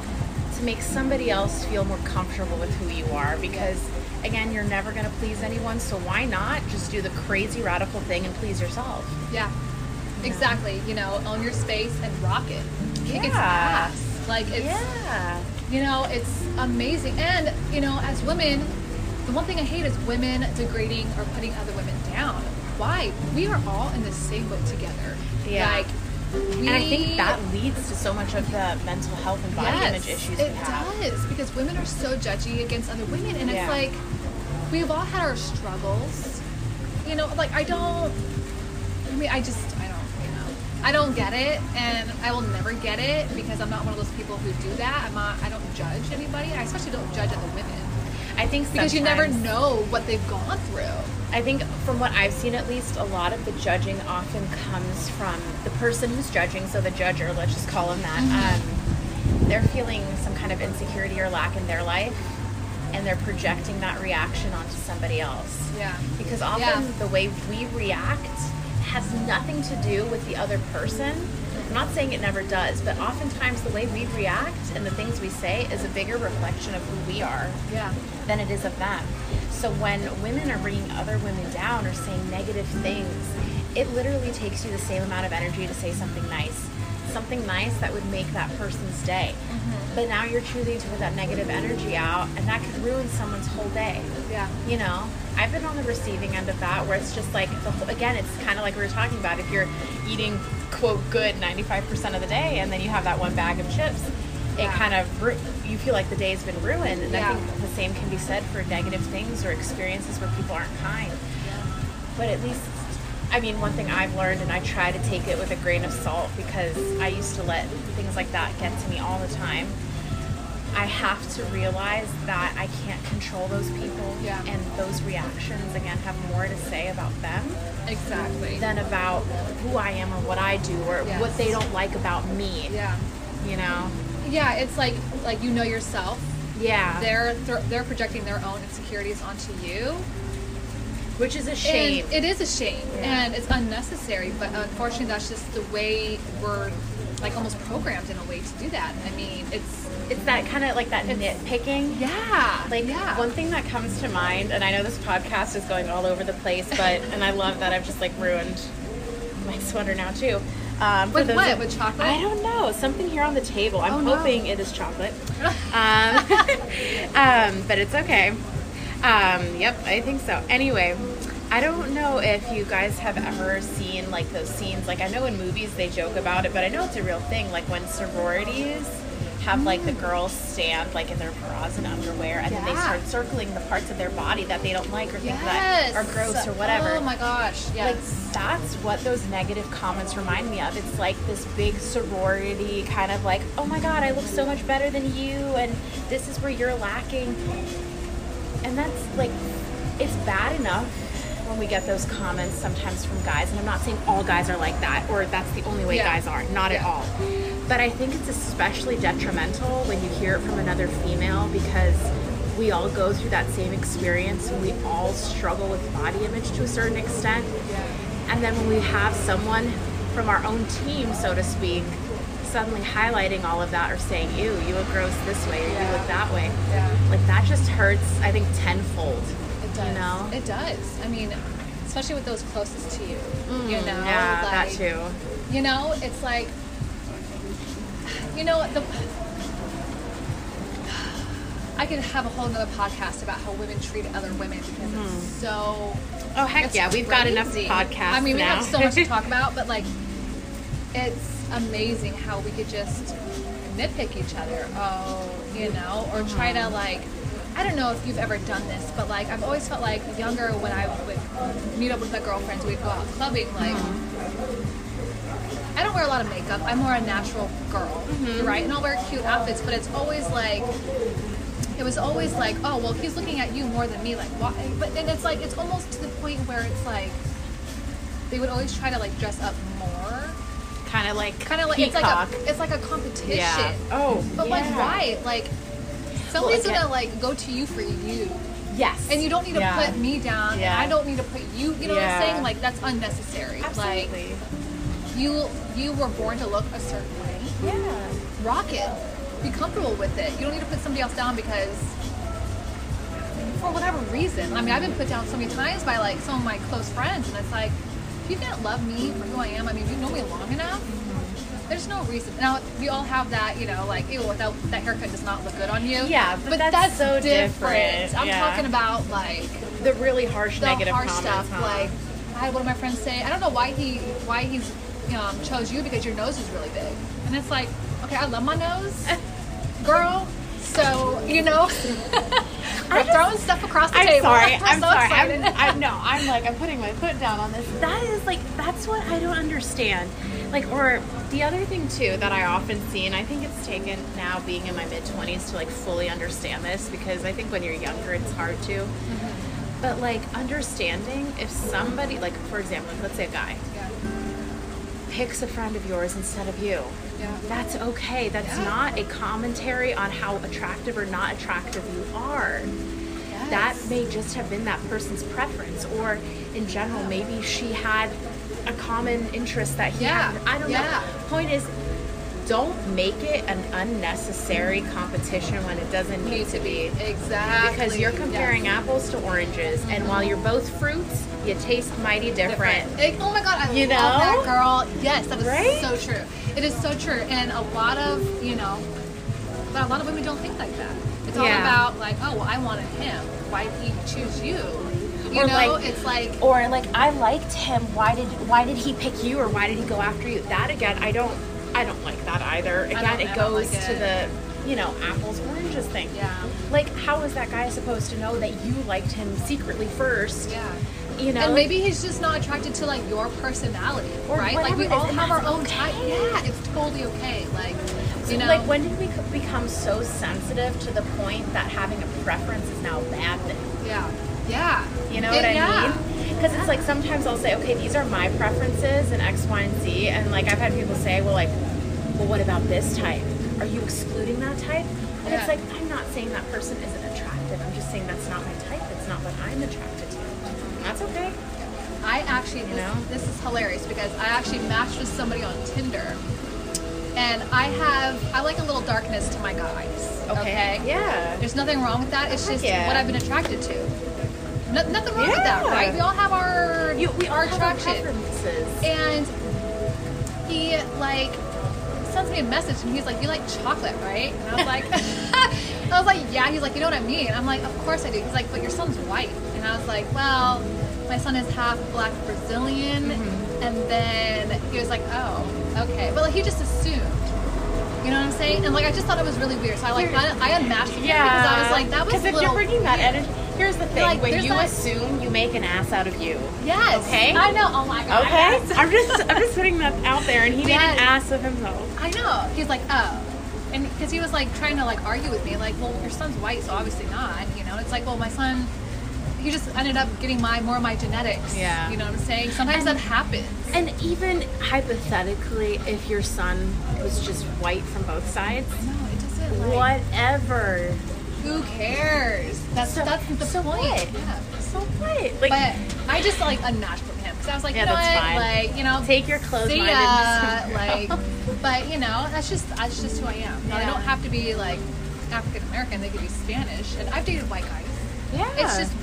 to make somebody else feel more comfortable with who you are. Because again, you're never going to please anyone. So why not just do the crazy radical thing and please yourself? Yeah, exactly. You know, own your space and rock it. Kick its Yeah. ass. Like it's Yeah. You know, it's amazing. And, you know, as women, the one thing I hate is women degrading or putting other women down. Why? We are all in the same boat together. Yeah. Like, we, And I think that leads to so much of the mental health and body yes, image issues it does because women are so judgy against other women, and Yeah. it's like we've all had our struggles. You know, like I don't. I mean, I just I don't. You know, I don't get it, and I will never get it because I'm not one of those people who do that. I'm not. I don't judge anybody. I especially don't judge other women I think because you never know what they've gone through. I think from what I've seen at least, a lot of the judging often comes from the person who's judging, so the judger, let's just call him that. Mm-hmm. Um, they're feeling some kind of insecurity or lack in their life. and they're projecting that reaction onto somebody else. Yeah. Because often Yeah. the way we react has nothing to do with the other person. I'm not saying it never does, but oftentimes the way we react and the things we say is a bigger reflection of who we are Yeah. than it is of them. So when women are bringing other women down or saying negative things, it literally takes you the same amount of energy to say something nice. Something nice that would make that person's day. Mm-hmm. But now you're choosing to put that negative energy out, and that could ruin someone's whole day. Yeah. You know, I've been on the receiving end of that where it's just like, the whole, again, it's kind of like we were talking about. If you're eating, quote, good 95% of the day, and then you have that one bag of chips, it Yeah. kind of, ru- you feel like the day's been ruined. And Yeah. I think the same can be said for negative things or experiences where people aren't kind. But at least, I mean, one thing I've learned, and I try to take it with a grain of salt because I used to let things like that get to me all the time. I have to realize that I can't control those people, Yeah. and those reactions again have more to say about them Exactly. than about who I am or what I do or Yes. what they don't like about me. yeah. You know? Yeah. It's like like you know yourself. Yeah. They're th- they're projecting their own insecurities onto you. Which is a shame. And it is a shame, Yeah. and it's unnecessary. But unfortunately, that's just the way we're like almost programmed in a way to do that. I mean, it's it's that kind of like that nitpicking. yeah, Like yeah. one thing that comes to mind, and I know this podcast is going all over the place, but and I love that I've just like ruined my sweater now too. Um, With what? With chocolate? I don't know. Something here on the table. I'm Oh, no. hoping it is chocolate. um, um, but it's okay. Um, yep, I think so. Anyway, I don't know if you guys have ever seen like those scenes. Like I know in movies they joke about it, but I know it's a real thing. Like when sororities have like the girls stand like in their bras and underwear, and then they start circling the parts of their body that they don't like or think yes. that are gross or whatever. Oh my gosh. Yes. Like that's what those negative comments remind me of. It's like this big sorority kind of like, oh my god, I look so much better than you, and this is where you're lacking. And that's like, it's bad enough when we get those comments sometimes from guys, and I'm not saying all guys are like that or that's the only way Yeah. guys are, not at all. But I think it's especially detrimental when you hear it from another female because we all go through that same experience and we all struggle with body image to a certain extent. And then when we have someone from our own team, so to speak, suddenly highlighting all of that or saying, ew, you look gross this way or you look that way. Yeah. Like that just hurts, I think, tenfold. It does. You know? It does. I mean, especially with those closest to you. you know. Mm, yeah, that too. You know, it's like, you know, the. I could have a whole nother podcast about how women treat other women because it's so. Oh, heck yeah. We've got enough podcasts I mean, we now. have so much to talk about, but like, it's amazing how we could just nitpick each other. Oh, you know, or try Mm-hmm. to like. I don't know if you've ever done this, but like I've always felt like younger when I would meet up with my girlfriends, we'd go out clubbing. Like Mm-hmm. I don't wear a lot of makeup. I'm more a natural girl, Mm-hmm. right? And I'll wear cute outfits, but it's always like it was always like, oh well, he's looking at you more than me. Like why? But then it's like it's almost to the point where it's like they would always try to like dress up more, kind of like kind of like peacock. it's like a it's like a competition. yeah. Oh, But like why? Like somebody's again- gonna like go to you for you. Yes. And you don't need to Yeah. put me down, Yeah. and I don't need to put you. You know what I'm saying? Like that's unnecessary. Absolutely. Like you, you were born to look a certain way. yeah. Rock it. Be comfortable with it. You don't need to put somebody else down because, for whatever reason. I mean, I've been put down so many times by like some of my close friends, and it's like, if you can't love me for who I am, I mean, you know me long enough. There's no reason. Now we all have that, you know, like, ew, that, that haircut does not look good on you. Yeah, but that's so different. I'm Yeah. talking about like The really harsh the negative harsh comments. stuff. huh? Like I had one of my friends say, I don't know why he why he's um, chose you because your nose is really big, and it's like, okay, I love my nose, girl. So you know, we're throwing stuff across the I'm table. sorry. I'm, so sorry. excited. I'm, I'm no. I'm like I'm putting my foot down on this. That is like that's what I don't understand. Like or the other thing too that I often see, and I think it's taken now being in my mid twenties to like fully understand this because I think when you're younger it's hard to. Mm-hmm. But like understanding if somebody like for example, let's say a guy. Picks a friend of yours instead of you. Yeah. That's okay. That's Yeah. not a commentary on how attractive or not attractive you are. that may just have been that person's preference, or in general, maybe she had a common interest that he Yeah. had. I don't know. Point is, don't make it an unnecessary competition when it doesn't need to be. exactly Because you're Yes. comparing apples to oranges, and while you're both fruits, you taste mighty different. It- oh my god, I You love know? that girl. Yes, that is Right? so true. It is so true, and a lot of you know, but a lot of women don't think like that. It's all Yeah. about like, oh well, I wanted him. Why did he choose you? You Or know, like- it's like or like I liked him. Why did why did he pick you, or why did he go after you? That again, I don't I don't like that either. Again, it goes like to it. the you know apples oranges thing. Yeah. Like how is that guy supposed to know that you liked him secretly first? yeah. You know. And maybe he's just not attracted to like your personality, Or right? Like we all have our own type. Yeah, it's totally okay. Like, you know, like when did we become so sensitive to the point that having a preference is now a bad thing? yeah, yeah. You know It- what I yeah. mean? Because it's like sometimes I'll say, okay, these are my preferences and X, Y, and Z, and like I've had people say, well, like, well, what about this type? Are you excluding that type? And it's like I'm not saying that person isn't attractive. I'm just saying that's not my type. It's not what I'm attracted to. And that's okay. I actually, You this, know? this is hilarious because I actually matched with somebody on Tinder, and I have I like a little darkness to my guys. Okay. Yeah. There's nothing wrong with that. It's Heck just yeah. what I've been attracted to. No, nothing wrong with that, right? We all have our You, we our all have our attraction. And he like sends me a message and he's like, "You like chocolate, right?" And I was like, "I was like, yeah." He's like, "You know what I mean?" I'm like, "Of course I do." He's like, "But your son's white," and I was like, "Well, my son is half black Brazilian," Mm-hmm. and then he was like, "Oh, okay," but like he just assumed. You know what I'm saying? And like I just thought it was really weird, so I like I, I unmatched him Yeah. because I was like, "That was Because if you're bringing that weird. energy, here's the thing: Like, when you that- assume, you make an ass out of you. Yes. Okay. I know. Oh my god. Okay. I'm just I'm just putting that out there, and he made Yes. an ass of himself. I know. He's like, oh. And because he was like trying to like argue with me, like, well, your son's white, so obviously not. You know, it's like, well, my son, he just ended up getting my more of my genetics. Yeah. You know what I'm saying? Sometimes And- that happens. And even hypothetically, if your son was just white from both sides, no, it doesn't. Like, whatever. Who cares? That's So- that's the so point. what? Yeah. So what? Like, But I just like unmatched with him because I was like, Yeah, you know that's what? fine. Like, you know, take your clothes-minded. ya. like, but you know, that's just that's just who I am. Now, They don't have to be like African American. They could be Spanish, and I've dated white guys. yeah. It's just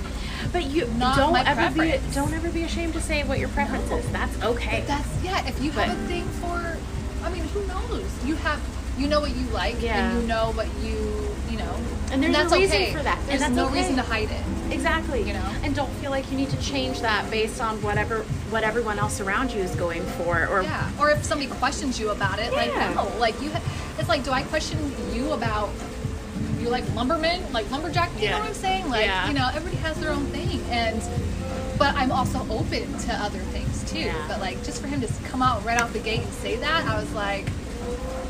But you not don't ever be don't ever be ashamed to say what your preference is. That's okay. That's yeah. If you have a thing for, I mean, who knows? You have, you know what you like, Yeah. and you know what you, you know, And there's that's no reason okay. for that. And There's that's no okay. reason to hide it. Exactly. You know? And don't feel like you need to change that based on whatever what everyone else around you is going for or Yeah. Or if somebody questions you about it, like no, like you. Ha- it's like, do I question you about? You like lumberman, like lumberjack? You Yeah. know what I'm saying? Like, Yeah. you know, everybody has their own thing, and but I'm also open to other things too. Yeah. But like, just for him to come out right off the gate and say that, I was like,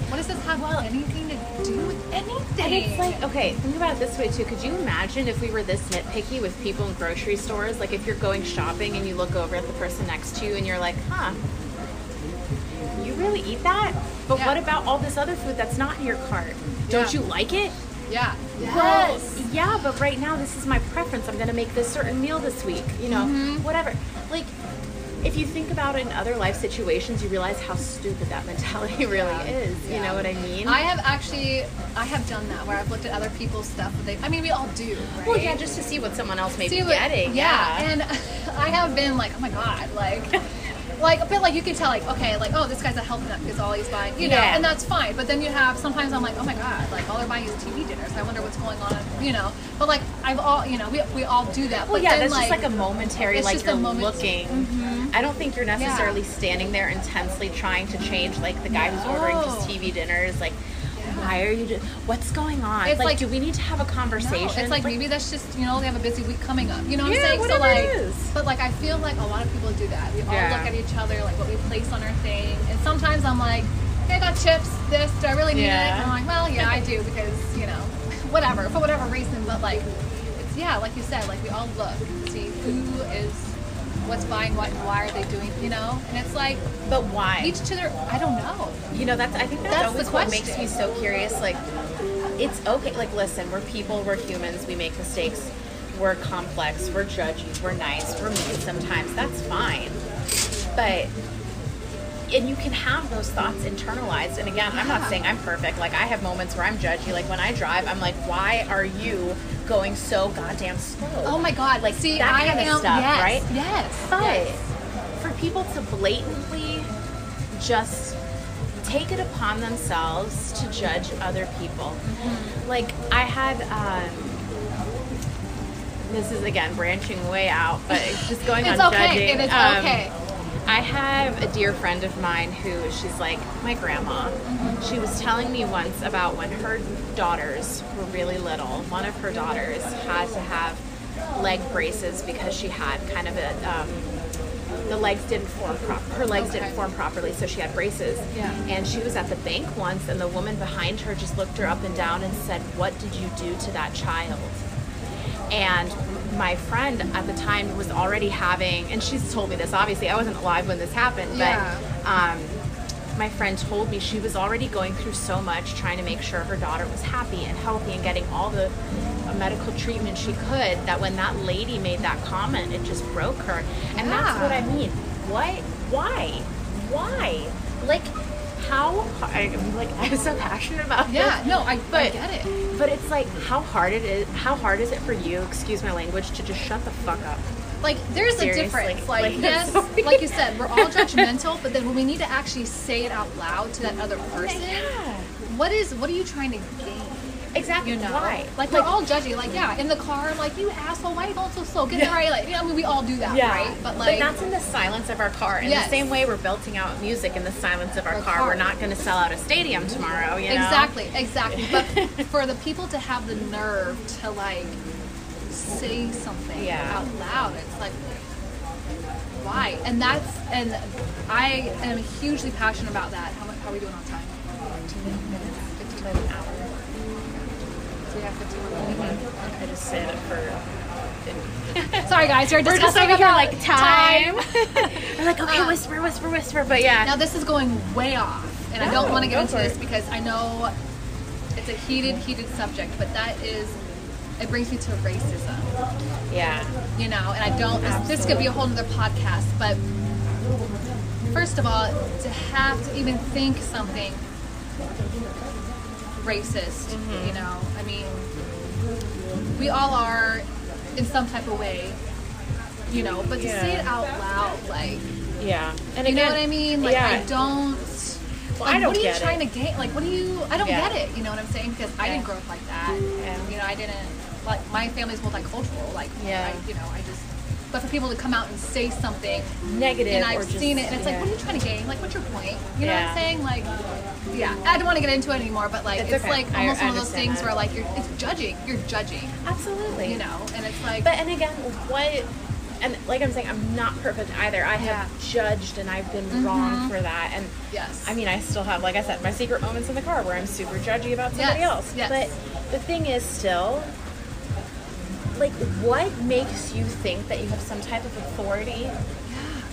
what does this have well anything do with anything? And it's like, okay, think about it this way too. Could you imagine if we were this nitpicky with people in grocery stores? Like if you're going shopping and you look over at the person next to you and you're like, huh, you really eat that? But Yeah. what about all this other food that's not in your cart? Don't Yeah. you like it? yeah, Well, yeah, but right now this is my preference. I'm going to make this certain meal this week. You know, Mm-hmm. whatever. Like, if you think about it in other life situations, you realize how stupid that mentality really Yeah. is. You Yeah. know what I mean? I have actually, I have done that where I've looked at other people's stuff. They, I mean, we all do, right? well, yeah, just to see what someone else may See be what- getting. Yeah, and I have been like, oh my god, like, like a bit like you can tell, like, okay, like, oh, this guy's a health nut because all he's buying, you know, Yeah. and that's fine. But then you have sometimes I'm like, oh my god, like all they're buying is TV dinners. I wonder what's going on, you know. But like I've all, you know, we, we all do that. Well, but yeah, then, that's just like a momentary, like just you're moment- looking. Mm-hmm. I don't think you're necessarily standing there intensely trying to change, like the guy who's ordering just TV dinners. Like, why are you? Do- What's going on? It's like, like- do we need to have a No, conversation? it's like maybe that's just you know they have a busy week coming up. You know what Yeah, I'm saying? so like, is. but like I feel like a lot of people do that. We all Yeah. look at each other like what we place on our thing, and sometimes I'm like, hey, I got chips. This do I really need Yeah. it? And I'm like, well, yeah, I do because you know, whatever for whatever reason. But like, it's yeah, like you said, like we all look see who is what's buying what, and why are they doing, you know? And it's like but why? each to their. I don't know. You know, that's I think that's, That's always what makes me so curious. Like, it's okay. Like, listen, we're people, we're humans, we make mistakes. we're complex, we're judgy, we're nice, we're mean sometimes. That's fine. But and you can have those thoughts internalized. And again, I'm not saying I'm perfect. Like I have moments where I'm judgy. Like when I drive, I'm like, why are you going so goddamn slow? Oh my god! Like, see, that I kind of am stuff, yes, right? Yes. But yes. for people to blatantly just take it upon themselves to judge other people, like I had. Um, this is again branching way out, but just going It's on okay. judging. It is Um, okay. I have a dear friend of mine who she's like my grandma. She was telling me once about when her daughters were really little. One of her daughters had to have leg braces because she had kind of a um, the legs didn't form prop her legs didn't form properly, so she had braces. Yeah. And she was at the bank once, and the woman behind her just looked her up and down and said, "What did you do to that child?" and my friend at the time was already having and she's told me this obviously i wasn't alive when this happened Yeah. but um, my friend told me she was already going through so much trying to make sure her daughter was happy and healthy and getting all the uh, medical treatment she could that when that lady made that comment it just broke her. And that's what i mean. What why why? Like how I'm like I'm so passionate about Yeah. this. No, I, but, I get it. But it's like how hard it is. How hard is it for you? Excuse my language. To just shut the fuck up. Like, there's Seriously. a difference. Like, Like, yes, like you said, we're all judgmental, but then when we need to actually say it out loud to that other person, what is what are you trying to gain? Exactly. You know, Why? like we're all judgy. Like, yeah, in the car, I'm like, you asshole, why are you going so slow? Get Yeah. right. Like, yeah, I mean, we all do that, Yeah. right? But like, that's in the silence of our car. In Yes. the same way we're belting out music in the silence of our, Our car. car. We're not going to sell out a stadium tomorrow. You know. exactly, exactly. But for the people to have the nerve to like say something Yeah. out loud, it's like, why? And that's and I am hugely passionate about that. How much? How are we doing on time? 15 minutes, 15 About an hour. So we have 15 more minutes. I just said it for. Sorry, guys, you're We're just discussing over here like time. time. we're like okay, Uh, whisper, whisper, whisper. But yeah. Now this is going way off, and I don't want to get into this it. because I know it's a heated, heated subject. But that is, it brings me to racism, yeah. you know. And I don't. This, this could be a whole other podcast, but first of all, to have to even think something racist, Mm-hmm. you know. I mean, we all are in some type of way, you know. But to say it out loud, like. Yeah. And You know again, what I mean? Like yeah. I don't. Well, like, I don't what are you trying it. to gain? Like, what do you? I don't Yeah. get it. You know what I'm saying? Because I didn't grow up like that. Yeah. You know, I didn't. Like, my family's multicultural. Like, Yeah. I, you know, I just. But for people to come out and say something, Negative and I've just, seen it, and it's like, what are you trying to gain? Like, what's your point? You know what I'm saying? Like, yeah, I don't want to get into it anymore. But like, It's it's, okay. like almost I one of those things that. where like you're, it's judging. You're judging. Absolutely. You know, and it's like, But and again, what and like I'm saying, I'm not perfect either. I have Yeah. Mm-hmm. judged and I've been wrong for that. And yes. I mean, I still have, like I said, my secret moments in the car where I'm super judgy about somebody Yes, else. yes. But the thing is, still, like, what makes you think that you have some type of authority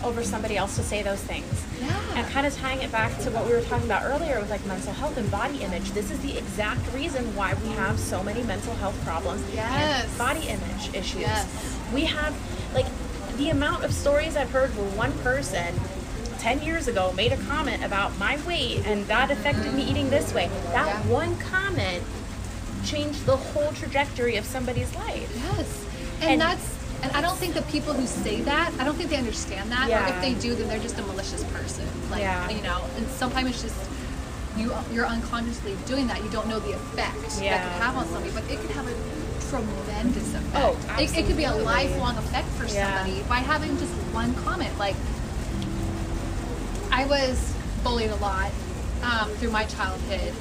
over somebody else to say those things? Yeah. And kind of tying it back to what we were talking about earlier with like mental health and body image. This is the exact reason why we have so many mental health problems Yes. and body image issues. Yes. We have like the amount of stories I've heard where one person 10 years ago made a comment about my weight and that affected me eating this way. That Yeah. one comment changed the whole trajectory of somebody's life. Yes. And, And- that's and I don't think the people who say that, I don't think they understand that. Or Yeah. if they do, then they're just a malicious person. Like Yeah. you know, and sometimes it's just you you're unconsciously doing that. You don't know the effect that Yeah. could have on somebody, but it could have a tremendous effect. Oh, it, it could be a lifelong effect for somebody by having just one comment. Like I was bullied a lot um, through my childhood,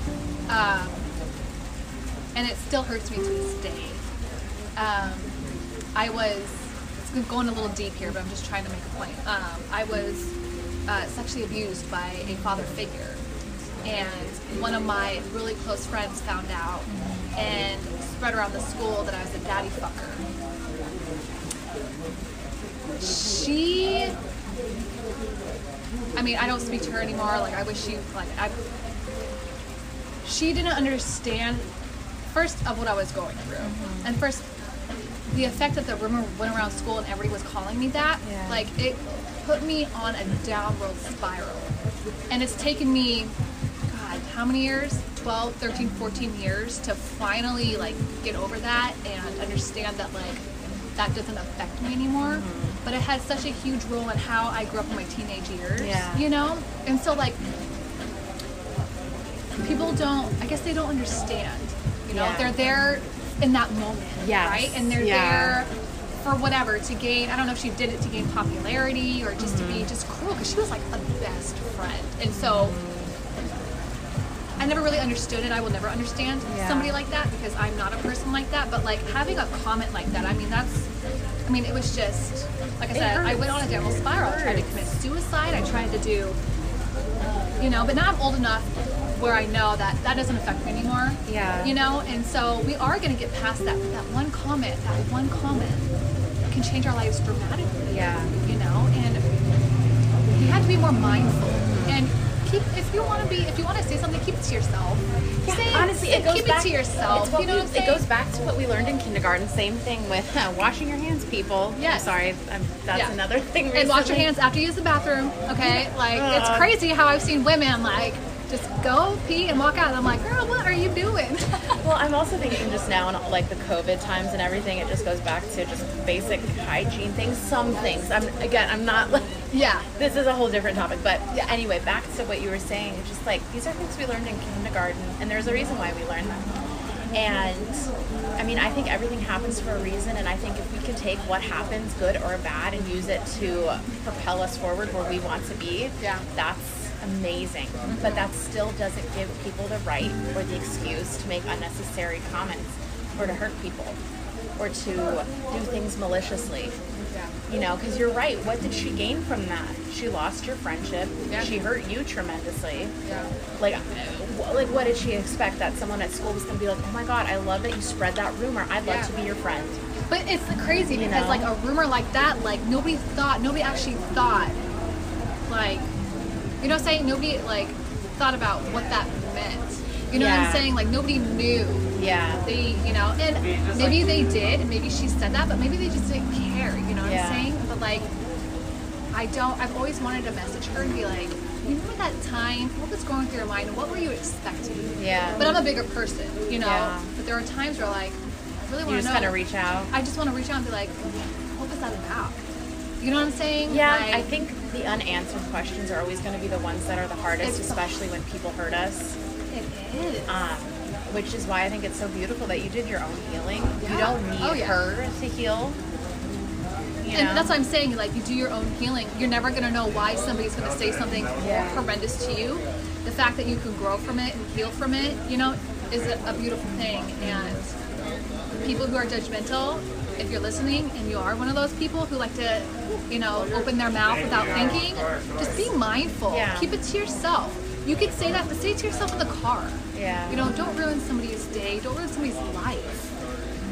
um, and it still hurts me to this day. Um, I was it's going a little deep here, but I'm just trying to make a point. Um, I was uh, sexually abused by a father figure, and one of my really close friends found out and spread around the school that I was a daddy fucker. She I mean, I don't speak to her anymore. Like, I wish she, like, I, she didn't understand first of what I was going through, and first the effect that the rumor went around school and everybody was calling me that, Yeah. like it put me on a downward spiral. And it's taken me, God, how many years? 12, 13, 14 years to finally like get over that and understand that like that doesn't affect me anymore. Mm-hmm. But it had such a huge role in how I grew up in my teenage years. Yeah. You know? And so like people don't i guess they don't understand you know Yeah. they're there in that moment Yes. right and they're Yeah. there for whatever to gain i don't know if she did it to gain popularity or just to Mm-hmm. be just cruel because she was like a best friend and so i never really understood it i will never understand Yeah. somebody like that because i'm not a person like that but like having a comment like that i mean that's i mean it was just like i It said i went on a downward spiral i tried to commit suicide i tried to do you know but now i'm old enough where i know that that doesn't affect me anymore Yeah. you know and so we are going to get past that But that one comment that one comment can change our lives dramatically Yeah. you know and you have to be more mindful and keep if you want to be if you want to say something keep it to yourself Yeah, Say- honestly, say- it goes keep back it to yourself It's you know we- what i'm saying It goes back to what we learned in kindergarten. Same thing with uh, washing your hands, people. Yes. I'm sorry, I'm, that's Yeah. another thing. and wash your hands after you use the bathroom okay like it's Uh. crazy how i've seen women like just go pee and walk out and i'm like girl what are you doing Well, I'm also thinking just now in like the COVID times and everything, it just goes back to just basic hygiene things. Some things. I'm again, I'm not like yeah this is a whole different topic, but Yeah. anyway, back to what you were saying. It's just like these are things we learned in kindergarten, and there's a reason why we learned them. And I mean, I think everything happens for a reason, and I think if we can take what happens, good or bad, and use it to propel us forward where we want to be, Yeah. that's amazing. Mm-hmm. But that still doesn't give people the right or the excuse to make unnecessary comments or to hurt people or to do things maliciously. You know, because you're right. What did she gain from that? She lost your friendship. Yeah. She hurt you tremendously. yeah Like, like, what did she expect? That someone at school was going to be like, "Oh my God, I love that you spread that rumor. I'd love Yeah. to be your friend." But it's crazy You because know? like a rumor like that, like nobody thought, nobody actually thought, like, you know, what I'm saying nobody like thought about what that meant. You know what I'm saying? Like nobody knew. Yeah. They, you know, and maybe they did, and maybe she said that, but maybe they just didn't care. You know what Yeah. I'm saying? But like, I don't. I've always wanted to message her and be like, you remember that time? What was going through your mind? What were you expecting? Yeah. But I'm a bigger person, you know. Yeah. But there are times where like, I really want to just know. kind of reach out. I just want to reach out and be like, what was that about? You know what I'm saying? Yeah, Like, I think the unanswered questions are always going to be the ones that are the hardest, especially when people hurt us. it is. Um, which is why I think it's so beautiful that you did your own healing. You don't need Oh, yeah. her to heal. You and know? that's what I'm saying. Like, you do your own healing. You're never gonna know why somebody's gonna say something Yeah. horrendous to you. The fact that you can grow from it and heal from it, you know, is a, a beautiful thing. And people who are judgmental, if you're listening and you are one of those people who like to, you know, open their mouth without thinking, just be mindful. Yeah. Keep it to yourself. You could say that, but say it to yourself in the car. Yeah. You know, don't ruin somebody's day. Don't ruin somebody's life.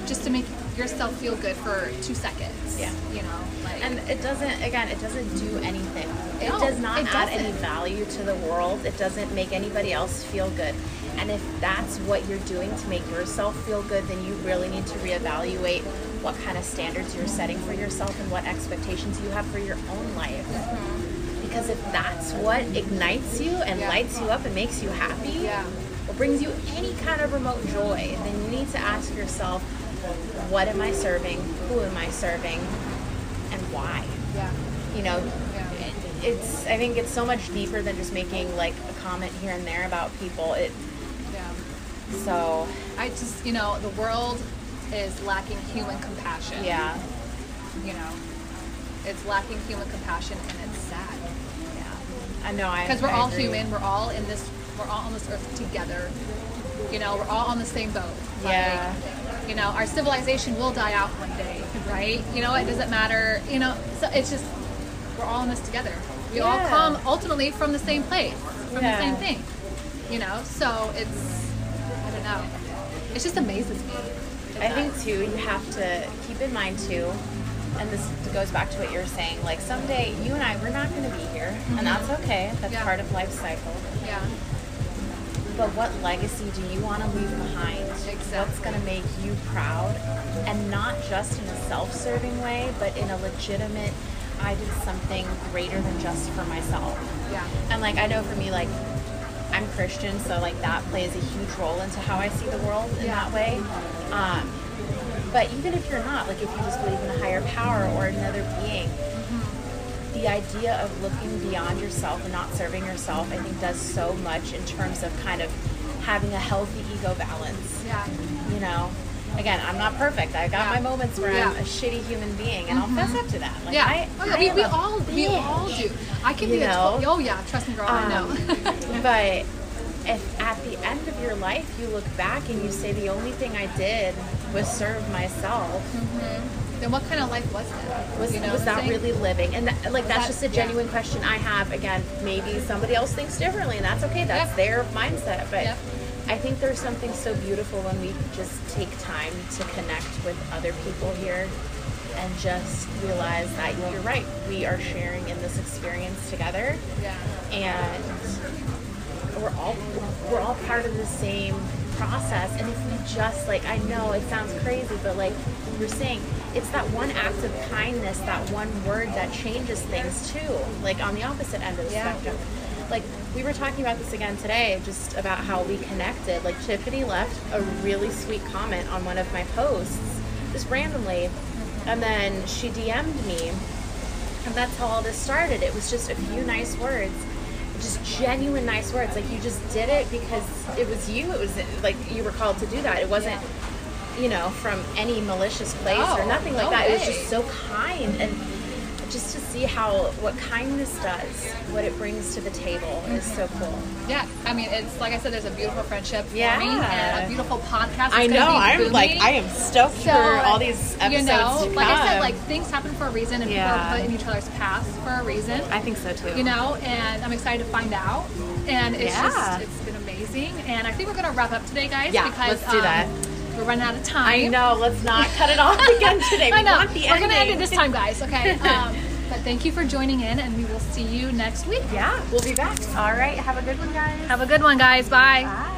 Just to make yourself feel good for two seconds. Yeah. You know, like. And it doesn't, again, it doesn't do anything. It No, does not it add any doesn't. value to the world. It doesn't make anybody else feel good. And if that's what you're doing to make yourself feel good, then you really need to reevaluate what kind of standards you're setting for yourself and what expectations you have for your own life. Because if that's what ignites you and Mm-hmm. Yeah. lights you up and makes you happy, Yeah. or brings you any kind of remote joy, then you need to ask yourself, what am I serving? Who am I serving? And why? yeah. you know it, it's i think it's so much deeper than just making like a comment here and there about people it Yeah. so I just, you know, the world is lacking human compassion. yeah You know, it's lacking human compassion and it's sad. yeah i know i Because we're I all agree. human. We're all in this, we're all on this earth together. You know, we're all on the same boat. Yeah. You know, our civilization will die out one day, right? You know, it doesn't matter. You know, so it's just, we're all in this together. We all come ultimately from the same place, from Yeah. the same thing. You know, so it's, I don't know. It just amazes me. I think too you have to keep in mind too and this goes back to what you were saying like someday you and i we're not going to be here and that's okay that's Mm-hmm. Yeah. part of life cycle Yeah. but what legacy do you want to leave behind? Exactly. What's going to make you proud? And not just in a self serving way, but in a legitimate, I did something greater than just for myself. Yeah. And like, I know for me, like, I'm Christian, so like that plays a huge role into how I see the world in Yeah. that way. Um, but even if you're not, like if you just believe in a higher power or another being, the idea of looking beyond yourself and not serving yourself, I think, does so much in terms of kind of having a healthy ego balance. Yeah. You know, again, I'm not perfect. I've got Yeah. my moments where Yeah. I'm a shitty human being, and I'll fess up to that. Like, Yeah. I, oh, yeah. I we, we all we all do. I can You be a know? to- oh yeah, trust me, girl. I know. Um, but if at the end of your life you look back and you say the only thing I did was serve myself, then what kind of life was it? was You know was that saying? really living? And that, like that's That- just a genuine question I have. Again, maybe somebody else thinks differently, and that's okay. That's their mindset. But. I think there's something so beautiful when we just take time to connect with other people here. And just realize that you're right. We are sharing in this experience together. Yeah. and we're all we're all part of the same process and if we just like i know it sounds crazy but like you're saying it's that one act of kindness that one word that changes things too like on the opposite end of the Yeah. spectrum like we were talking about this again today just about how we connected like tiffany left a really sweet comment on one of my posts just randomly and then she dm'd me and that's how all this started. It was just a few nice words, just genuine nice words. Like you just did it because it was you. It was like you were called to do that. It wasn't, you know, from any malicious place or No, nothing like no that. It was just so kind and just to see how what kindness does, what it brings to the table is so cool. Yeah, I mean, it's like I said, there's a beautiful friendship Yeah. forming and a beautiful podcast. I know. I'm like. I am stoked So, for all these episodes you know, like I said, like things happen for a reason, and Yeah. people are put in each other's paths for a reason. I think so too. you know, and I'm excited to find out. And it's Yeah. just, it's been amazing. And I think we're gonna wrap up today, guys. Yeah, because let's do um, that. We're running out of time. I know. Let's not cut it off again today. We I know. We're gonna end it this time, guys. Okay. Um, but thank you for joining in, and we will see you next week. Yeah, we'll be back. All right. Have a good one, guys. Have a good one, guys. Bye. Bye.